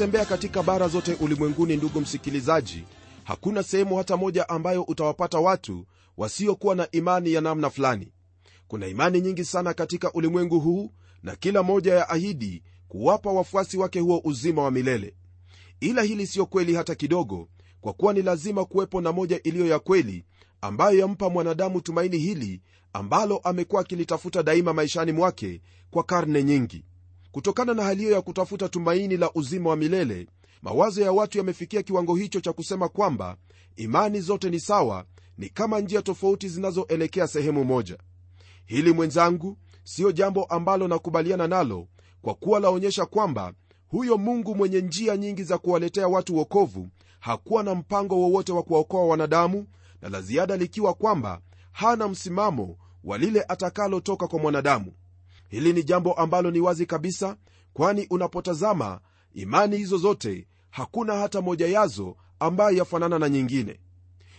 unapotembea katika bara zote ulimwenguni ndugu msikilizaji hakuna sehemu hata moja ambayo utawapata watu wasiokuwa na imani ya namna fulani. Kuna imani nyingi sana katika ulimwengu huu na kila moja ya ahidi kuwapa wafuasi wake huo uzima wa milele. Ila hili siyo kweli hata kidogo kwa kuwa ni lazima kuwepo na moja iliyo ya kweli ambayo yampa mwanadamu tumaini hili ambalo amekuwa akilitafuta daima maishani mwake kwa karne nyingi kutokana na hali hiyo ya kutafuta tumaini la uzima wa milele mawazo ya watu yamefikia kiwango hicho cha kusema kwamba imani zote ni sawa ni kama njia tofauti zinazoelekea sehemu moja. Hili mwenzangu siyo jambo ambalo nakubaliana nalo kwa kuwa laonyesha kwamba huyo mungu mwenye njia nyingi za kuwaletea watu wokovu hakuwa na mpango wowote wa kuwaokoa wanadamu na la ziada likiwa kwamba hana msimamo wa lile atakalotoka kwa mwanadamu hili ni jambo ambalo ni wazi kabisa kwani unapotazama imani hizo zote hakuna hata moja yazo ambayo yafanana na nyingine.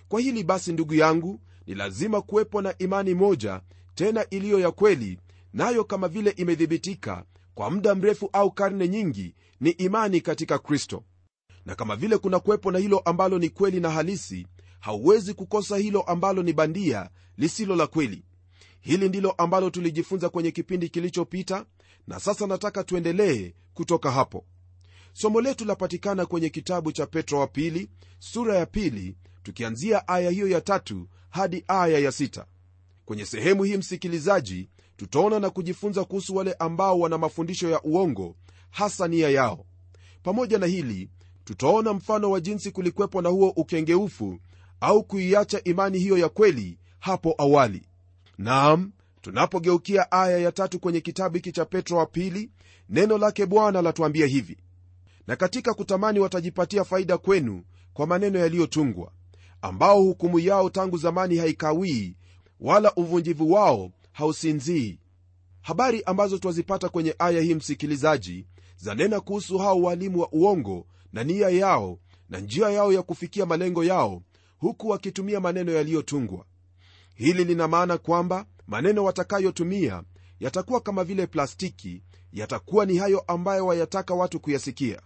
Kwa hili basi ndugu yangu ni lazima kuwepo na imani moja tena iliyo ya kweli nayo kama vile imedhibitika kwa muda mrefu au karne nyingi ni imani katika kristo. Na kama vile kuna kuwepo na hilo ambalo ni kweli na halisi hauwezi kukosa hilo ambalo ni bandia lisilo la kweli hili ndilo ambalo tulijifunza kwenye kipindi kilichopita na sasa nataka tuendelee kutoka hapo. Somo letu lapatikana kwenye kitabu cha petro wa pili sura ya pili tukianzia aya hiyo ya tatu hadi aya ya sita. Kwenye sehemu hii msikilizaji tutaona na kujifunza kuhusu wale ambao wana mafundisho ya uongo hasa nia yao. Pamoja na hili tutaona mfano wa jinsi kulikwepo na huo ukengeufu au kuiacha imani hiyo ya kweli hapo awali naam tunapogeukia aya ya tatu kwenye kitabu hiki cha petro wa pili neno lake bwana latuambia hivi na katika kutamani watajipatia faida kwenu kwa maneno yaliyotungwa ambao hukumu yao tangu zamani haikawii wala uvunjivu wao hausinzii. Habari ambazo twazipata kwenye aya hii msikilizaji zanena kuhusu hao walimu wa uongo na nia yao na njia yao ya kufikia malengo yao huku wakitumia maneno yaliyotungwa hili lina maana kwamba maneno watakayotumia yatakuwa kama vile plastiki yatakuwa ni hayo ambayo wayataka watu kuyasikia.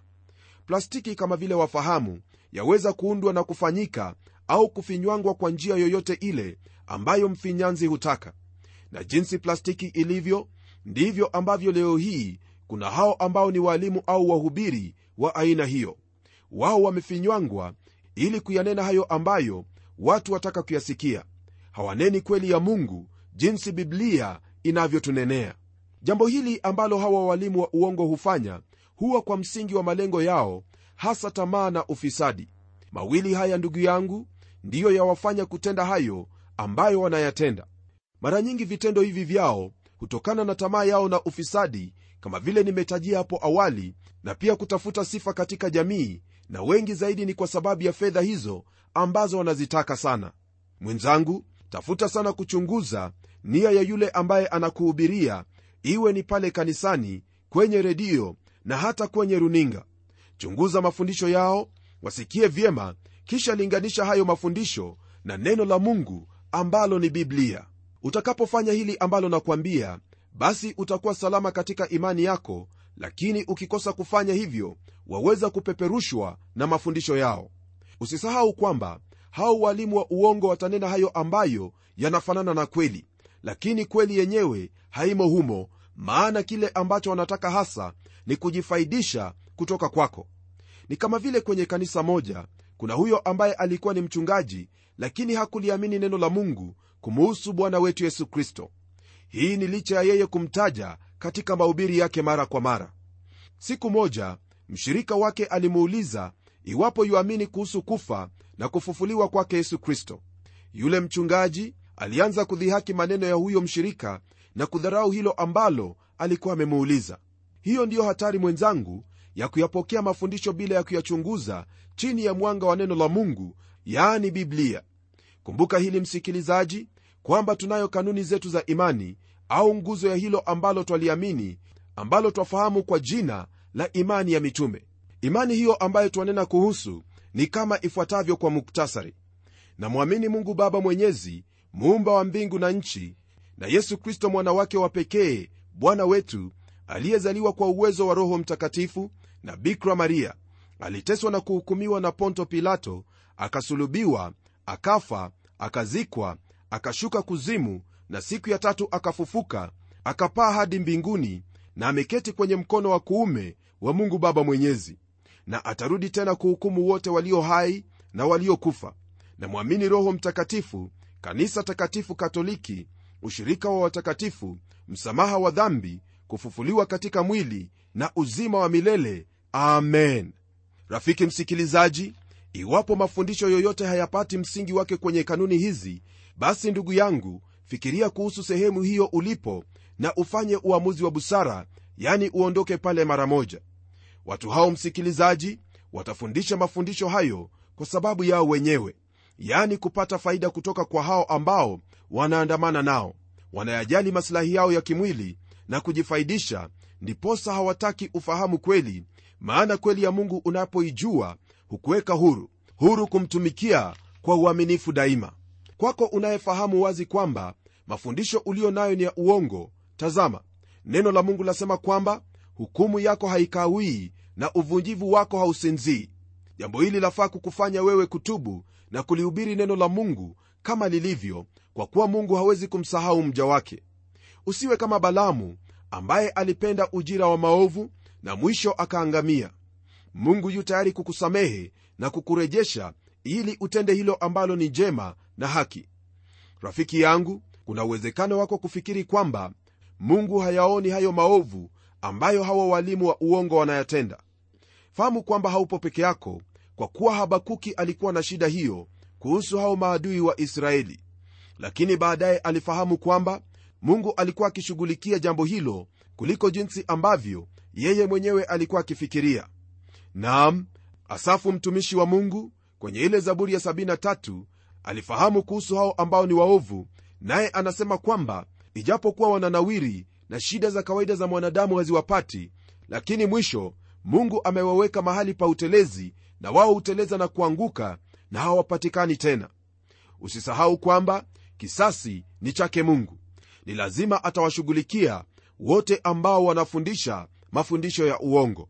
Plastiki kama vile wafahamu yaweza kuundwa na kufanyika au kufinywangwa kwa njia yoyote ile ambayo mfinyanzi hutaka. Na jinsi plastiki ilivyo ndivyo ambavyo leo hii kuna hao ambao ni waalimu au wahubiri wa aina hiyo. Wao wamefinywangwa ili kuyanena hayo ambayo watu wataka kuyasikia hawaneni kweli ya mungu jinsi biblia inavyotunenea. Jambo hili ambalo hawa walimu wa uongo hufanya huwa kwa msingi wa malengo yao hasa tamaa na ufisadi. Mawili haya ndugu yangu ndiyo yawafanya kutenda hayo ambayo wanayatenda. Mara nyingi vitendo hivi vyao hutokana na tamaa yao na ufisadi kama vile nimetajia hapo awali na pia kutafuta sifa katika jamii na wengi zaidi ni kwa sababu ya fedha hizo ambazo wanazitaka sana. Mwenzangu tafuta sana kuchunguza nia ya yule ambaye anakuhubiria iwe ni pale kanisani kwenye redio na hata kwenye runinga. Chunguza mafundisho yao wasikie vyema kisha linganisha hayo mafundisho na neno la mungu ambalo ni biblia. Utakapofanya hili ambalo nakwambia basi utakuwa salama katika imani yako lakini ukikosa kufanya hivyo waweza kupeperushwa na mafundisho yao. Usisahau kwamba hao walimu wa uongo watanena hayo ambayo yanafanana na kweli. Lakini kweli yenyewe haimo humo maana kile ambacho wanataka hasa ni kujifaidisha kutoka kwako. Ni kama vile kwenye kanisa moja kuna huyo ambaye alikuwa ni mchungaji lakini hakuliamini neno la mungu kumuhusu bwana wetu yesu kristo. Hii ni licha ya yeye kumtaja katika mahubiri yake mara kwa mara. Siku moja mshirika wake alimuuliza iwapo yuamini kuhusu kufa na kufufuliwa kwake yesu kristo yule mchungaji alianza kudhihaki maneno ya huyo mshirika na kudharau hilo ambalo alikuwa amemuuliza. Hiyo ndiyo hatari mwenzangu ya kuyapokea mafundisho bila ya kuyachunguza chini ya mwanga wa neno la mungu yaani biblia. Kumbuka hili msikilizaji kwamba tunayo kanuni zetu za imani au nguzo ya hilo ambalo twaliamini ambalo twafahamu kwa jina la imani ya mitume imani hiyo ambayo twanena kuhusu ni kama ifuatavyo kwa muktasari. Namwamini mungu baba mwenyezi muumba wa mbingu na nchi na yesu kristo mwana wake wa pekee bwana wetu aliyezaliwa kwa uwezo wa roho mtakatifu na bikra maria. Aliteswa na kuhukumiwa na ponto pilato akasulubiwa akafa akazikwa akashuka kuzimu na siku ya tatu akafufuka akapaa hadi mbinguni na ameketi kwenye mkono wa kuume wa mungu baba mwenyezi na atarudi tena kuhukumu wote walio hai na waliokufa. Na mwamini roho mtakatifu kanisa takatifu katoliki ushirika wa watakatifu msamaha wa dhambi kufufuliwa katika mwili na uzima wa milele. Amen. Rafiki msikilizaji iwapo mafundisho yoyote hayapati msingi wake kwenye kanuni hizi basi ndugu yangu fikiria kuhusu sehemu hiyo ulipo na ufanye uamuzi wa busara yani uondoke pale mara moja watu hao msikilizaji watafundisha mafundisho hayo kwa sababu yao wenyewe yani kupata faida kutoka kwa hao ambao wanaandamana nao. Wanayajali masilahi yao ya kimwili na kujifaidisha ndiposa hawataki ufahamu kweli maana kweli ya mungu unapoijua hukuweka huru huru kumtumikia kwa uaminifu daima. Kwako unayefahamu wazi kwamba mafundisho ulio nayo ni ya uongo tazama neno la mungu lasema kwamba hukumu yako haikawii na uvunjivu wako hausinzii. Jambo hili lafaa kukufanya wewe kutubu na kulihubiri neno la mungu kama lilivyo kwa kuwa mungu hawezi kumsahau mja wake. Usiwe kama balamu ambaye alipenda ujira wa maovu na mwisho akaangamia. Mungu yu tayari kukusamehe na kukurejesha ili utende hilo ambalo ni jema na haki. Rafiki yangu kuna uwezekano wako kufikiri kwamba mungu hayaoni hayo maovu ambayo hawa walimu wa uongo wanayatenda. Fahamu kwamba haupo peke yako kwa kuwa habakuki alikuwa na shida hiyo kuhusu hao maadui wa israeli. Lakini baadaye alifahamu kwamba mungu alikuwa akishughulikia jambo hilo kuliko jinsi ambavyo yeye mwenyewe alikuwa akifikiria. Naam asafu mtumishi wa mungu kwenye ile zaburi ya 73 alifahamu kuhusu hao ambao ni waovu naye anasema kwamba ijapokuwa wananawiri na shida za kawaida za mwanadamu haziwapati lakini mwisho mungu amewaweka mahali pa utelezi na wao huteleza na kuanguka na hawapatikani tena. Usisahau kwamba kisasi ni chake mungu. Ni lazima atawashughulikia wote ambao wanafundisha mafundisho ya uongo.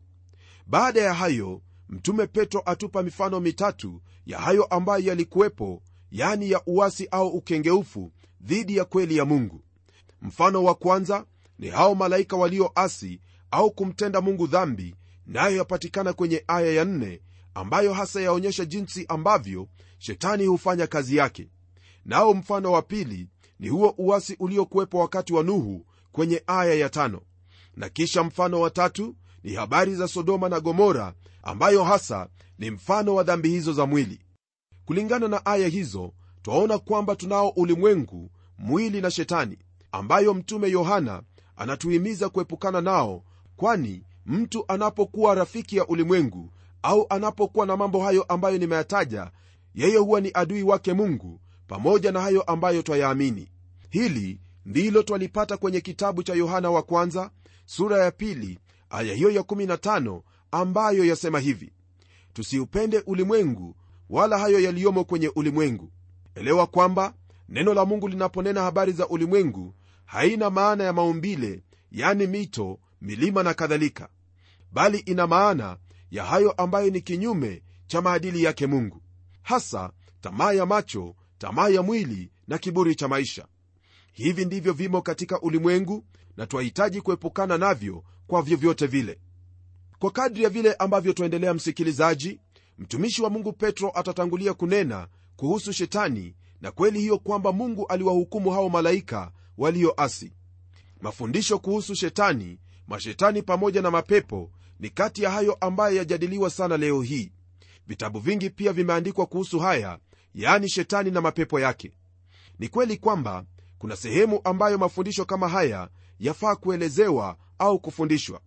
Baada ya hayo mtume petro atupa mifano mitatu ya hayo ambayo yalikuwepo yani ya uwasi au ukengeufu dhidi ya kweli ya mungu. Mfano wa kwanza ni hao malaika walioasi au kumtenda mungu dhambi nayo yapatikana kwenye aya ya nne ambayo hasa yaonyesha jinsi ambavyo shetani hufanya kazi yake. Nao mfano wa pili ni huo uasi uliokuwepo wakati wa nuhu kwenye aya ya tano. Na kisha mfano wa tatu ni habari za sodoma na gomora ambayo hasa ni mfano wa dhambi hizo za mwili. Kulingana na aya hizo twaona kwamba tunao ulimwengu mwili na shetani ambayo mtume yohana anatuhimiza kuepukana nao kwani mtu anapokuwa rafiki ya ulimwengu au anapokuwa na mambo hayo ambayo nimeyataja yeye huwa ni adui wake mungu pamoja na hayo ambayo twayaamini. Hili ndilo twalipata kwenye kitabu cha yohana wa kwanza sura ya pili aya hiyo ya 15 ambayo yasema hivi tusiupende ulimwengu wala hayo yaliyomo kwenye ulimwengu. Elewa kwamba neno la mungu linaponena habari za ulimwengu haina maana ya maumbile yani mito milima na kadhalika bali ina maana ya hayo ambayo ni kinyume cha maadili yake mungu hasa tamaa ya macho tamaa ya mwili na kiburi cha maisha. Hivi ndivyo vimo katika ulimwengu na twahitaji kuepukana navyo kwa vyovyote vile. Kwa kadri ya vile ambavyo twaendelea msikilizaji mtumishi wa mungu petro atatangulia kunena kuhusu shetani na kweli hiyo kwamba mungu aliwahukumu hao malaika walioasi. Mafundisho kuhusu shetani mashetani pamoja na mapepo ni kati ya hayo ambayo yajadiliwa sana leo hii. Vitabu vingi pia vimeandikwa kuhusu haya yaani shetani na mapepo yake. Ni kweli kwamba kuna sehemu ambayo mafundisho kama haya yafaa kuelezewa au kufundishwa.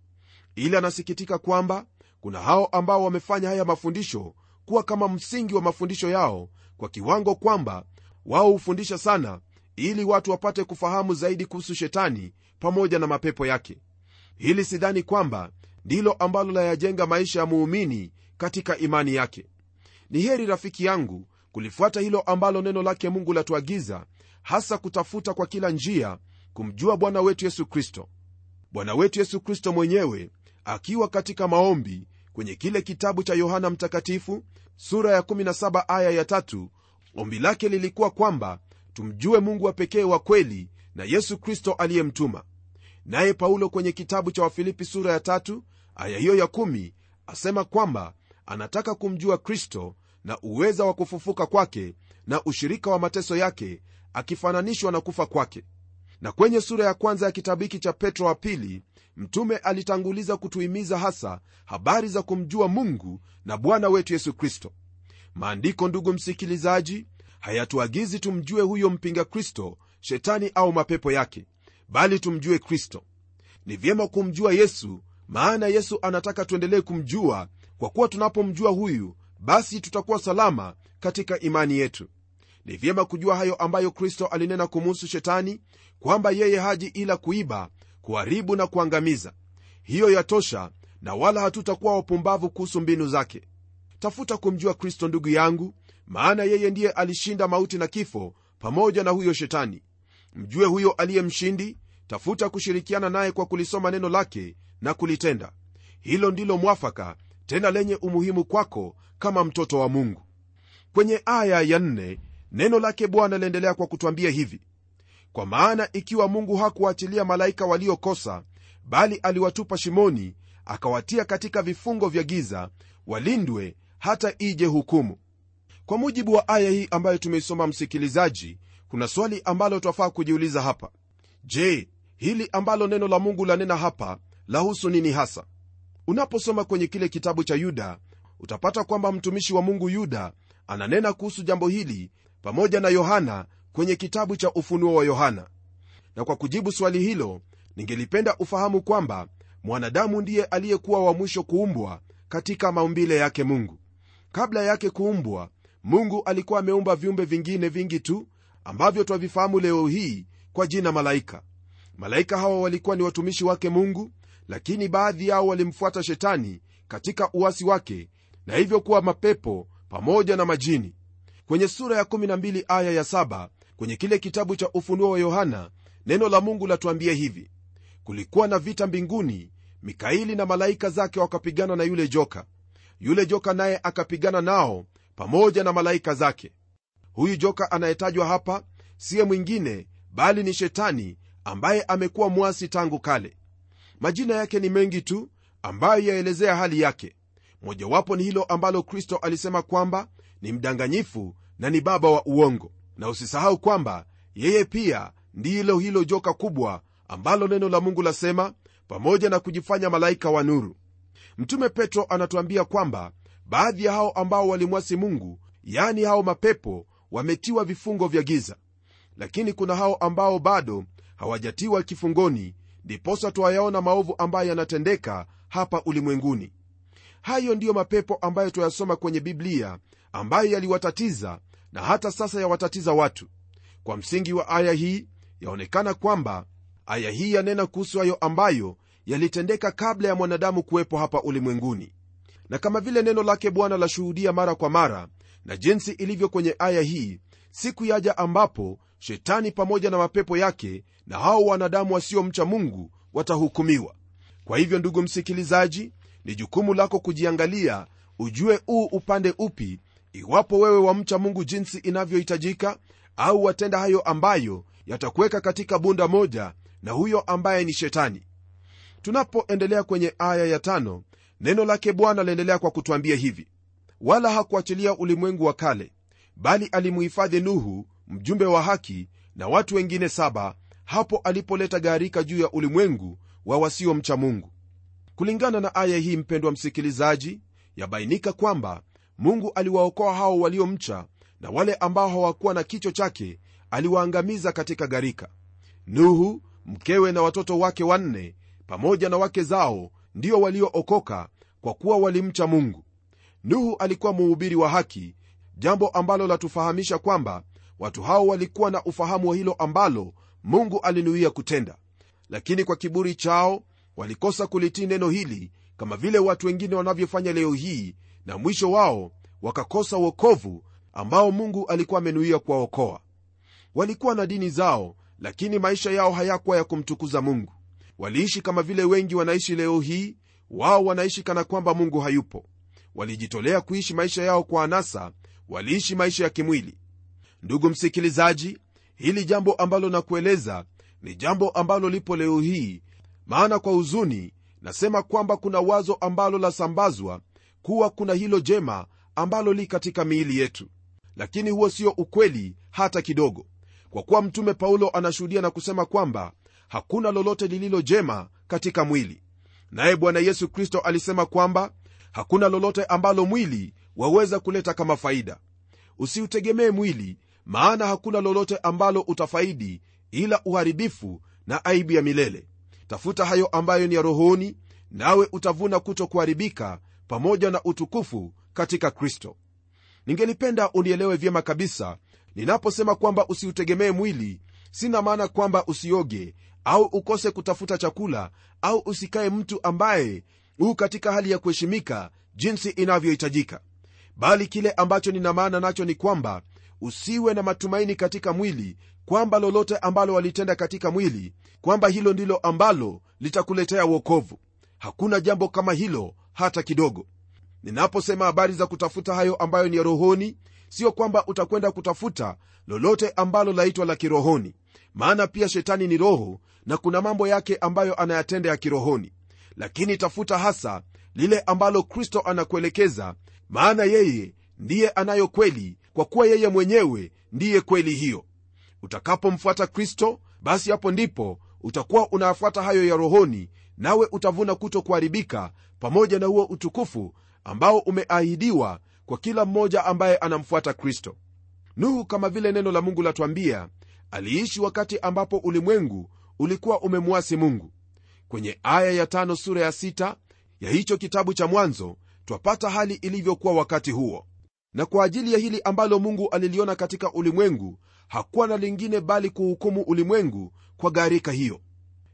Ili anasikitika kwamba kuna hao ambao wamefanya haya mafundisho kuwa kama msingi wa mafundisho yao kwa kiwango kwamba wao hufundisha sana ili watu wapate kufahamu zaidi kuhusu shetani pamoja na mapepo yake. Hili sidhani kwamba ndilo ambalo layajenga maisha ya muumini katika imani yake. Ni heri rafiki yangu kulifuata hilo ambalo neno lake mungu latuagiza hasa kutafuta kwa kila njia kumjua bwana wetu yesu kristo. Bwana wetu yesu kristo mwenyewe akiwa katika maombi kwenye kile kitabu cha yohana mtakatifu sura ya 17 aya ya 3 ombi lake lilikuwa kwamba tumjue mungu wa pekee wa kweli na yesu kristo aliyemtuma. Naye paulo kwenye kitabu cha wafilipi sura ya tatu aya hiyo ya kumi asema kwamba anataka kumjua kristo na uweza wa kufufuka kwake na ushirika wa mateso yake akifananishwa na kufa kwake. Na kwenye sura ya kwanza ya kitabu hiki cha petro wa pili mtume alitanguliza kutuhimiza hasa habari za kumjua mungu na bwana wetu yesu kristo. Maandiko ndugu msikilizaji hayatuagizi tumjue huyo mpinga kristo shetani au mapepo yake bali tumjue kristo. Ni vyema kumjua yesu maana yesu anataka tuendelee kumjua. Kwa kuwa tunapomjua huyu basi tutakuwa salama katika imani yetu. Ni vyema kujua hayo ambayo kristo alinena kumuhusu shetani kwamba yeye haji ila kuiba kuharibu na kuangamiza. Hiyo yatosha na wala hatutakuwa wapumbavu kuhusu mbinu zake. Tafuta kumjua kristo ndugu yangu maana yeye ndiye alishinda mauti na kifo pamoja na huyo shetani. Mjue huyo aliye mshindi tafuta kushirikiana naye kwa kulisoma neno lake na kulitenda. Hilo ndilo mwafaka tena lenye umuhimu kwako kama mtoto wa mungu. Kwenye aya ya nne, neno lake bwana liendelea kwa kutwambia hivi. Kwa maana ikiwa mungu hakuwaachilia malaika waliokosa bali aliwatupa shimoni akawatia katika vifungo vya giza walindwe hata ije hukumu kwa mujibu wa aya hii ambayo tumeisoma msikilizaji kuna swali ambalo twafaa kujiuliza hapa. Je hili ambalo neno la mungu lanena hapa lahusu nini hasa? Unaposoma kwenye kile kitabu cha yuda utapata kwamba mtumishi wa mungu yuda ananena kuhusu jambo hili pamoja na yohana kwenye kitabu cha ufunuo wa yohana. Na kwa kujibu swali hilo ningelipenda ufahamu kwamba mwanadamu ndiye aliyekuwa wa mwisho kuumbwa katika maumbile yake mungu. Kabla yake kuumbwa mungu alikuwa ameumba viumbe vingine vingi tu ambavyo twavifahamu leo hii kwa jina malaika. Malaika hawa walikuwa ni watumishi wake mungu lakini baadhi yao walimfuata shetani katika uwasi wake na hivyo kuwa mapepo pamoja na majini. Kwenye sura ya 12 aya ya 7 kwenye kile kitabu cha ufunuo wa yohana neno la mungu latuambia hivi. Kulikuwa na vita mbinguni mikaili na malaika zake wakapigana na yule joka. Yule joka naye akapigana nao pamoja na malaika zake. Huyu joka anayetajwa hapa siye mwingine bali ni shetani ambaye amekuwa mwasi tangu kale. Majina yake ni mengi tu ambayo yaelezea hali yake. Mojawapo ni hilo ambalo kristo alisema kwamba ni mdanganyifu na ni baba wa uongo. Na usisahau kwamba yeye pia ndilo hilo joka kubwa ambalo neno la mungu lasema pamoja na kujifanya malaika wa nuru. Mtume petro anatuambia kwamba baadhi ya hao ambao walimwasi mungu yani hao mapepo wametiwa vifungo vya giza. Lakini kuna hao ambao bado hawajatiwa kifungoni ndiposa twayaona maovu ambayo yanatendeka hapa ulimwenguni. Hayo ndiyo mapepo ambayo twayasoma kwenye biblia ambayo yaliwatatiza na hata sasa yawatatiza watu. Kwa msingi wa aya hii yaonekana kwamba aya hii yanena kuhusu hayo ambayo yalitendeka kabla ya mwanadamu kuwepo hapa ulimwenguni na kama vile neno lake bwana lashuhudia mara kwa mara na jinsi ilivyo kwenye aya hii siku yaja ambapo shetani pamoja na mapepo yake na hao wanadamu wasiomcha mungu watahukumiwa. Kwa hivyo ndugu msikilizaji ni jukumu lako kujiangalia ujue uu upande upi iwapo wewe wamcha mungu jinsi inavyohitajika au watenda hayo ambayo yatakuweka katika bunda moja na huyo ambaye ni shetani. Tunapoendelea kwenye aya ya tano neno lake bwana laendelea kwa kutwambia hivi wala hakuachilia ulimwengu wa kale bali alimuhifadhi nuhu mjumbe wa haki na watu wengine saba hapo alipoleta gharika juu ya ulimwengu wa wasiomcha mungu. Kulingana na aya hii mpendwa msikilizaji yabainika kwamba mungu aliwaokoa hao waliomcha na wale ambao hawakuwa na kicho chake aliwaangamiza katika gharika. Nuhu mkewe na watoto wake wanne pamoja na wake zao ndio waliookoka kwa kuwa walimcha mungu. Nuhu alikuwa muhubiri wa haki jambo ambalo latufahamisha kwamba watu hao walikuwa na ufahamu wa hilo ambalo mungu alinuia kutenda. Lakini kwa kiburi chao walikosa kulitii neno hili kama vile watu wengine wanavyofanya leo hii na mwisho wao wakakosa uokovu ambao mungu alikuwa amenuia kuwaokoa. Walikuwa na dini zao lakini maisha yao hayakuwa ya kumtukuza mungu waliishi kama vile wengi wanaishi leo hii wao wanaishi kana kwamba mungu hayupo. Walijitolea kuishi maisha yao kwa anasa waliishi maisha ya kimwili. Ndugu msikilizaji hili jambo ambalo nakueleza ni jambo ambalo lipo leo hii maana kwa huzuni nasema kwamba kuna wazo ambalo lasambazwa kuwa kuna hilo jema ambalo li katika miili yetu. Lakini huo sio ukweli hata kidogo. Kwa kuwa mtume paulo anashuhudia na kusema kwamba hakuna lolote lililo jema katika mwili. Naye bwana yesu kristo alisema kwamba hakuna lolote ambalo mwili waweza kuleta kama faida. Usiutegemee mwili maana hakuna lolote ambalo utafaidi ila uharibifu na aibu ya milele. Tafuta hayo ambayo ni ya rohoni nawe utavuna kuto kuharibika pamoja na utukufu katika kristo. Ningelipenda unielewe vyema kabisa ninaposema kwamba usiutegemee mwili sina maana kwamba usioge au ukose kutafuta chakula au usikae mtu ambaye huu katika hali ya kuheshimika jinsi inavyohitajika. Bali kile ambacho nina maana nacho ni kwamba usiwe na matumaini katika mwili kwamba lolote ambalo walitenda katika mwili kwamba hilo ndilo ambalo litakuletea uokovu hakuna jambo kama hilo hata kidogo ninaposema habari za kutafuta hayo ambayo ni ya rohoni sio kwamba utakwenda kutafuta lolote ambalo laitwa la kirohoni. Maana pia shetani ni roho na kuna mambo yake ambayo anayatenda ya kirohoni. Lakini tafuta hasa lile ambalo kristo anakuelekeza maana yeye ndiye anayo kweli kwa kuwa yeye mwenyewe ndiye kweli hiyo. Utakapomfuata kristo basi hapo ndipo utakuwa unayafuata hayo ya rohoni nawe utavuna kuto kuharibika pamoja na huo utukufu ambao umeahidiwa kwa kila mmoja ambaye anamfuata kristo. Nuhu kama vile neno la mungu latwambia aliishi wakati ambapo ulimwengu ulikuwa umemwasi mungu. Kwenye aya ya tano sura ya sita ya hicho kitabu cha mwanzo twapata hali ilivyokuwa wakati huo. Na kwa ajili ya hili ambalo mungu aliliona katika ulimwengu hakuwa na lingine bali kuhukumu ulimwengu kwa gharika hiyo.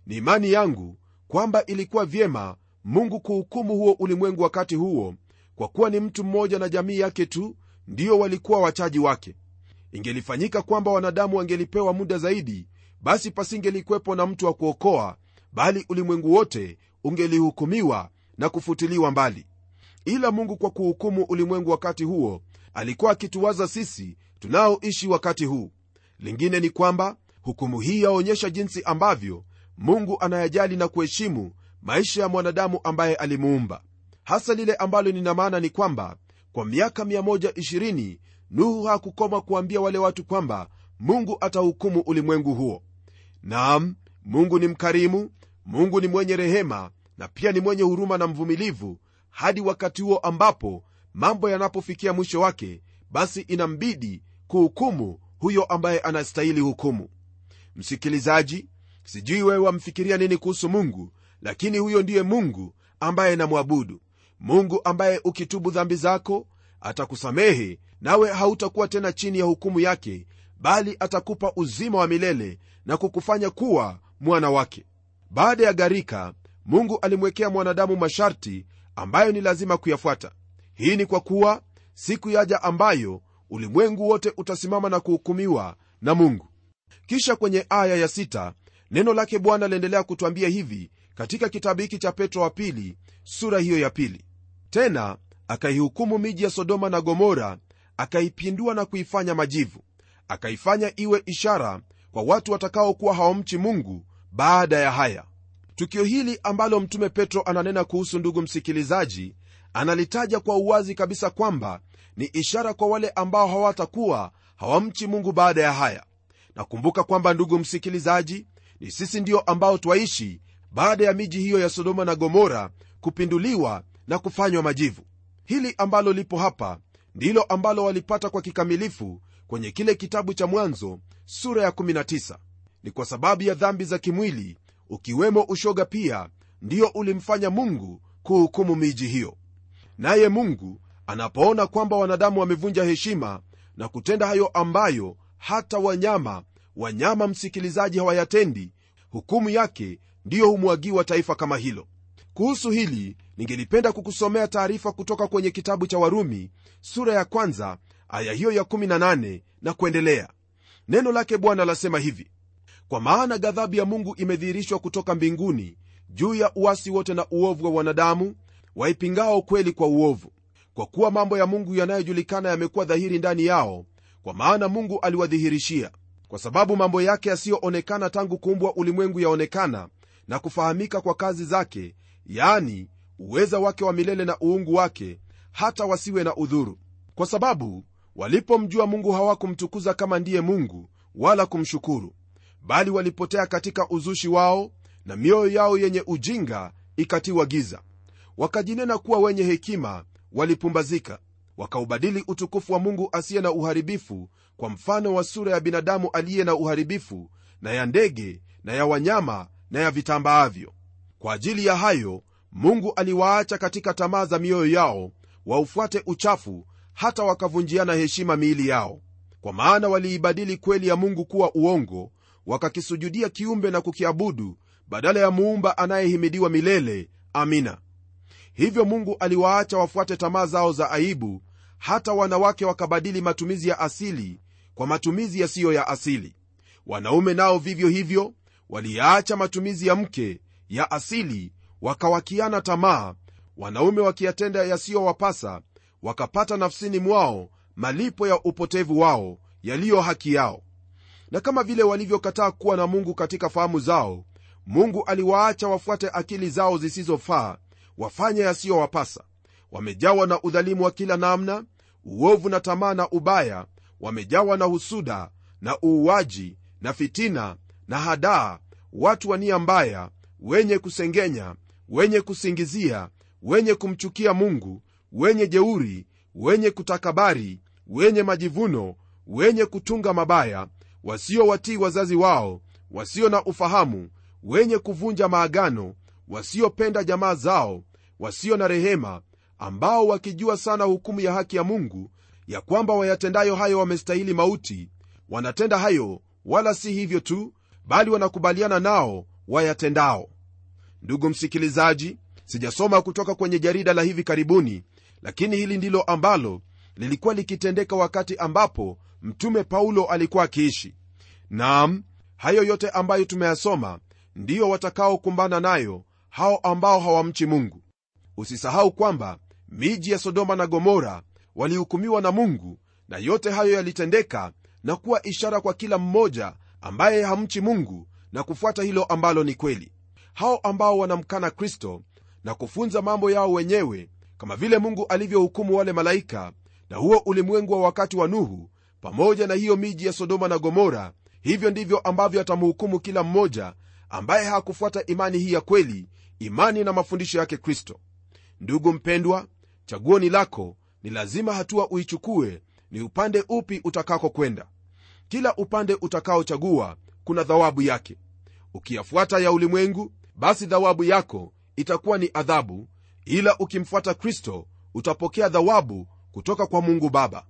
Ni imani yangu kwamba ilikuwa vyema mungu kuhukumu huo ulimwengu wakati huo kwa kuwa ni mtu mmoja na jamii yake tu ndiyo walikuwa wachaji wake. Ingelifanyika kwamba wanadamu wangelipewa muda zaidi basi pasingelikwepo na mtu wa kuokoa bali ulimwengu wote ungelihukumiwa na kufutiliwa mbali. Ila mungu kwa kuhukumu ulimwengu wakati huo alikuwa akituwaza sisi tunaoishi wakati huu. Lingine ni kwamba hukumu hii yaonyesha jinsi ambavyo mungu anayajali na kuheshimu maisha ya mwanadamu ambaye alimuumba. Hasa lile ambalo nina maana ni kwamba kwa miaka 120 nuhu hakukoma kuambia wale watu kwamba mungu atahukumu ulimwengu huo. Naam mungu ni mkarimu mungu ni mwenye rehema na pia ni mwenye huruma na mvumilivu hadi wakati huo ambapo mambo yanapofikia mwisho wake basi inambidi kuhukumu huyo ambaye anastahili hukumu. Msikilizaji sijui wewe wamfikiria nini kuhusu mungu lakini huyo ndiye mungu ambaye namwabudu. Mungu ambaye ukitubu dhambi zako atakusamehe nawe hautakuwa tena chini ya hukumu yake bali atakupa uzima wa milele na kukufanya kuwa mwana wake. Baada ya gharika mungu alimwekea mwanadamu masharti ambayo ni lazima kuyafuata. Hii ni kwa kuwa siku yaja ambayo ulimwengu wote utasimama na kuhukumiwa na mungu. Kisha kwenye aya ya sita, neno lake bwana liendelea kutwambia hivi katika kitabu hiki cha petro wa pili sura hiyo ya pili. Tena akaihukumu miji ya sodoma na gomora akaipindua na kuifanya majivu akaifanya iwe ishara kwa watu watakaokuwa hawamchi mungu baada ya haya. Tukio hili ambalo mtume petro ananena kuhusu ndugu msikilizaji analitaja kwa uwazi kabisa kwamba ni ishara kwa wale ambao hawatakuwa hawamchi mungu baada ya haya. Nakumbuka kwamba ndugu msikilizaji ni sisi ndio ambao twaishi baada ya miji hiyo ya sodoma na gomora kupinduliwa na kufanywa majivu. Hili ambalo lipo hapa ndilo ambalo walipata kwa kikamilifu kwenye kile kitabu cha mwanzo sura ya 19 ni kwa sababu ya dhambi za kimwili ukiwemo ushoga pia ndiyo ulimfanya mungu kuhukumu miji hiyo. Naye mungu anapoona kwamba wanadamu wamevunja heshima na kutenda hayo ambayo hata wanyama wanyama msikilizaji hawayatendi hukumu yake ndiyo humwagiwa taifa kama hilo. Kuhusu hili ningelipenda kukusomea taarifa kutoka kwenye kitabu cha warumi sura ya kwanza aya hiyo ya 18 na kuendelea. Neno lake bwana lasema hivi kwa maana ghadhabu ya mungu imedhihirishwa kutoka mbinguni juu ya uasi wote na uovu wa wanadamu waipingao kweli kwa uovu. Kwa kuwa mambo ya mungu yanayojulikana yamekuwa dhahiri ndani yao kwa maana mungu aliwadhihirishia kwa sababu mambo yake yasiyoonekana tangu kuumbwa ulimwengu yaonekana na kufahamika kwa kazi zake yaani uweza wake wa milele na uungu wake hata wasiwe na udhuru. Kwa sababu walipomjua mungu hawakumtukuza kama ndiye mungu wala kumshukuru bali walipotea katika uzushi wao na mioyo yao yenye ujinga ikatiwa giza. Wakajinena kuwa wenye hekima walipumbazika wakaubadili utukufu wa mungu asiye na uharibifu kwa mfano wa sura ya binadamu aliye na uharibifu na ya ndege na ya wanyama na ya vitambaavyo. Kwa ajili ya hayo mungu aliwaacha katika tamaa za mioyo yao waufuate uchafu hata wakavunjiana heshima miili yao. Kwa maana waliibadili kweli ya mungu kuwa uongo wakakisujudia kiumbe na kukiabudu badala ya muumba anayehimidiwa milele. Amina. Hivyo mungu aliwaacha wafuate tamaa zao za aibu hata wanawake wakabadili matumizi ya asili kwa matumizi yasiyo ya asili. Wanaume nao vivyo hivyo waliyaacha matumizi ya mke ya asili wakawakiana tamaa. Wanaume wakiyatenda yasiyowapasa wakapata nafsini mwao malipo ya upotevu wao yaliyo haki yao. Na kama vile walivyokataa kuwa na mungu katika fahamu zao mungu aliwaacha wafuate akili zao zisizofaa wafanye yasiyowapasa wamejawa na udhalimu wa kila namna uovu na tamaa na ubaya wamejawa na husuda na uuaji na fitina na hadaa watu wa nia mbaya wenye kusengenya wenye kusingizia wenye kumchukia mungu wenye jeuri wenye kutakabari wenye majivuno wenye kutunga mabaya wasiowatii wazazi wao wasio na ufahamu wenye kuvunja maagano wasiopenda jamaa zao wasio na rehema ambao wakijua sana hukumu ya haki ya mungu ya kwamba wayatendayo hayo wamestahili mauti wanatenda hayo wala si hivyo tu bali wanakubaliana nao wayatendao. Ndugu msikilizaji sijasoma kutoka kwenye jarida la hivi karibuni lakini hili ndilo ambalo lilikuwa likitendeka wakati ambapo mtume paulo alikuwa akiishi. Nam hayo yote ambayo tumeyasoma ndiyo watakaokumbana nayo hao ambao hawamchi mungu. Usisahau kwamba miji ya sodoma na gomora walihukumiwa na mungu na yote hayo yalitendeka na kuwa ishara kwa kila mmoja ambaye hamchi mungu na kufuata hilo ambalo ni kweli. Hao ambao wanamkana kristo na kufunza mambo yao wenyewe kama vile mungu alivyohukumu wale malaika na huo ulimwengu wa wakati wa nuhu pamoja na hiyo miji ya sodoma na gomora hivyo ndivyo ambavyo atamhukumu kila mmoja ambaye hakufuata imani hii ya kweli imani na mafundisho yake kristo. Ndugu mpendwa chaguo ni lako ni lazima hatua uichukue ni upande upi utakako kwenda. Kila upande utakaochagua kuna thawabu yake. Ukiyafuata ya ulimwengu basi thawabu yako itakuwa ni adhabu ila ukimfuata kristo utapokea thawabu kutoka kwa mungu baba.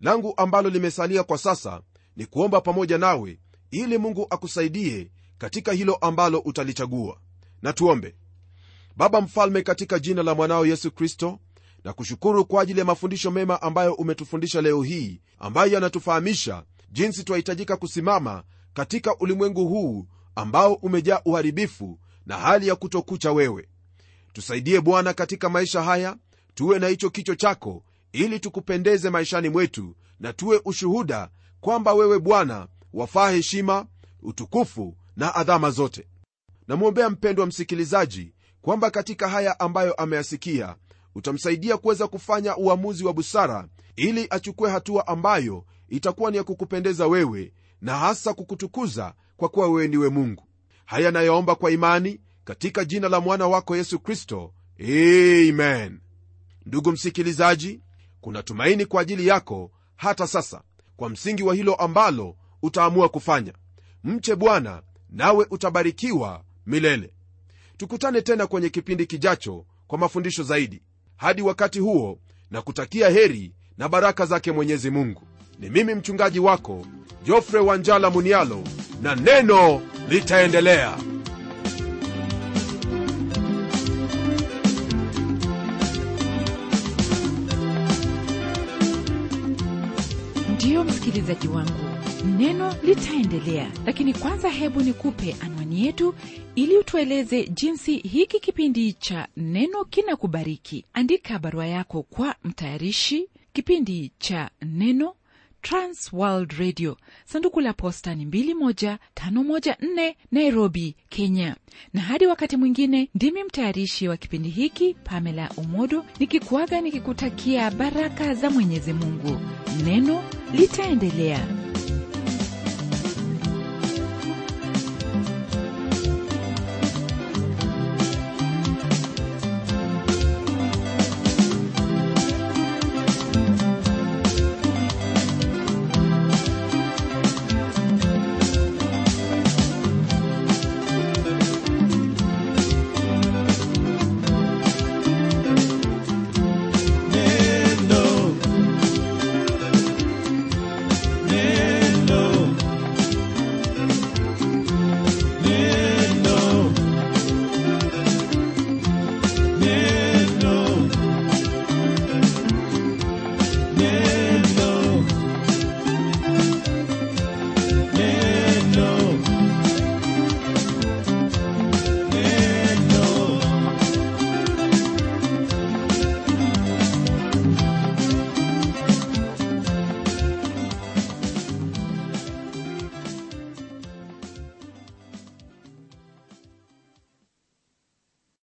Langu ambalo limesalia kwa sasa ni kuomba pamoja nawe ili mungu akusaidie katika hilo ambalo utalichagua. Na tuombe. Baba mfalme katika jina la mwanao yesu kristo na kushukuru kwa ajili ya mafundisho mema ambayo umetufundisha leo hii ambayo yanatufahamisha jinsi twahitajika kusimama katika ulimwengu huu ambao umejaa uharibifu na hali ya kutokucha wewe. Tusaidie bwana katika maisha haya tuwe na hicho kicho chako ili tukupendeze maishani mwetu na tuwe ushuhuda kwamba wewe bwana wafaa heshima utukufu na adhama zote. Namwombea mpendwa msikilizaji kwamba katika haya ambayo ameyasikia utamsaidia kuweza kufanya uamuzi wa busara ili achukue hatua ambayo itakuwa ni ya kukupendeza wewe na hasa kukutukuza kwa kuwa wewe ndiwe mungu. Haya nayaomba kwa imani katika jina la mwana wako yesu kristo. Amen. Ndugu msikilizaji kuna tumaini kwa ajili yako hata sasa kwa msingi wa hilo ambalo utaamua kufanya. Mche bwana nawe utabarikiwa milele. Tukutane tena kwenye kipindi kijacho kwa mafundisho zaidi hadi wakati huo na kutakia heri na baraka zake mwenyezi mungu. Ni mimi mchungaji wako jofre wanjala munialo na neno litaendelea. Ndiyo msikilizaji wangu neno litaendelea. Lakini kwanza hebu nikupe anwani yetu ili utueleze jinsi hiki kipindi cha neno kinakubariki. Andika barua yako kwa mtayarishi kipindi cha neno transworld radio. Sanduku la posta ni 21514 nairobi kenya. Na hadi wakati mwingine ndimi mtayarishi wa kipindi hiki pamela umodo nikikuaga nikikutakia baraka za mwenyezi mungu. Neno litaendelea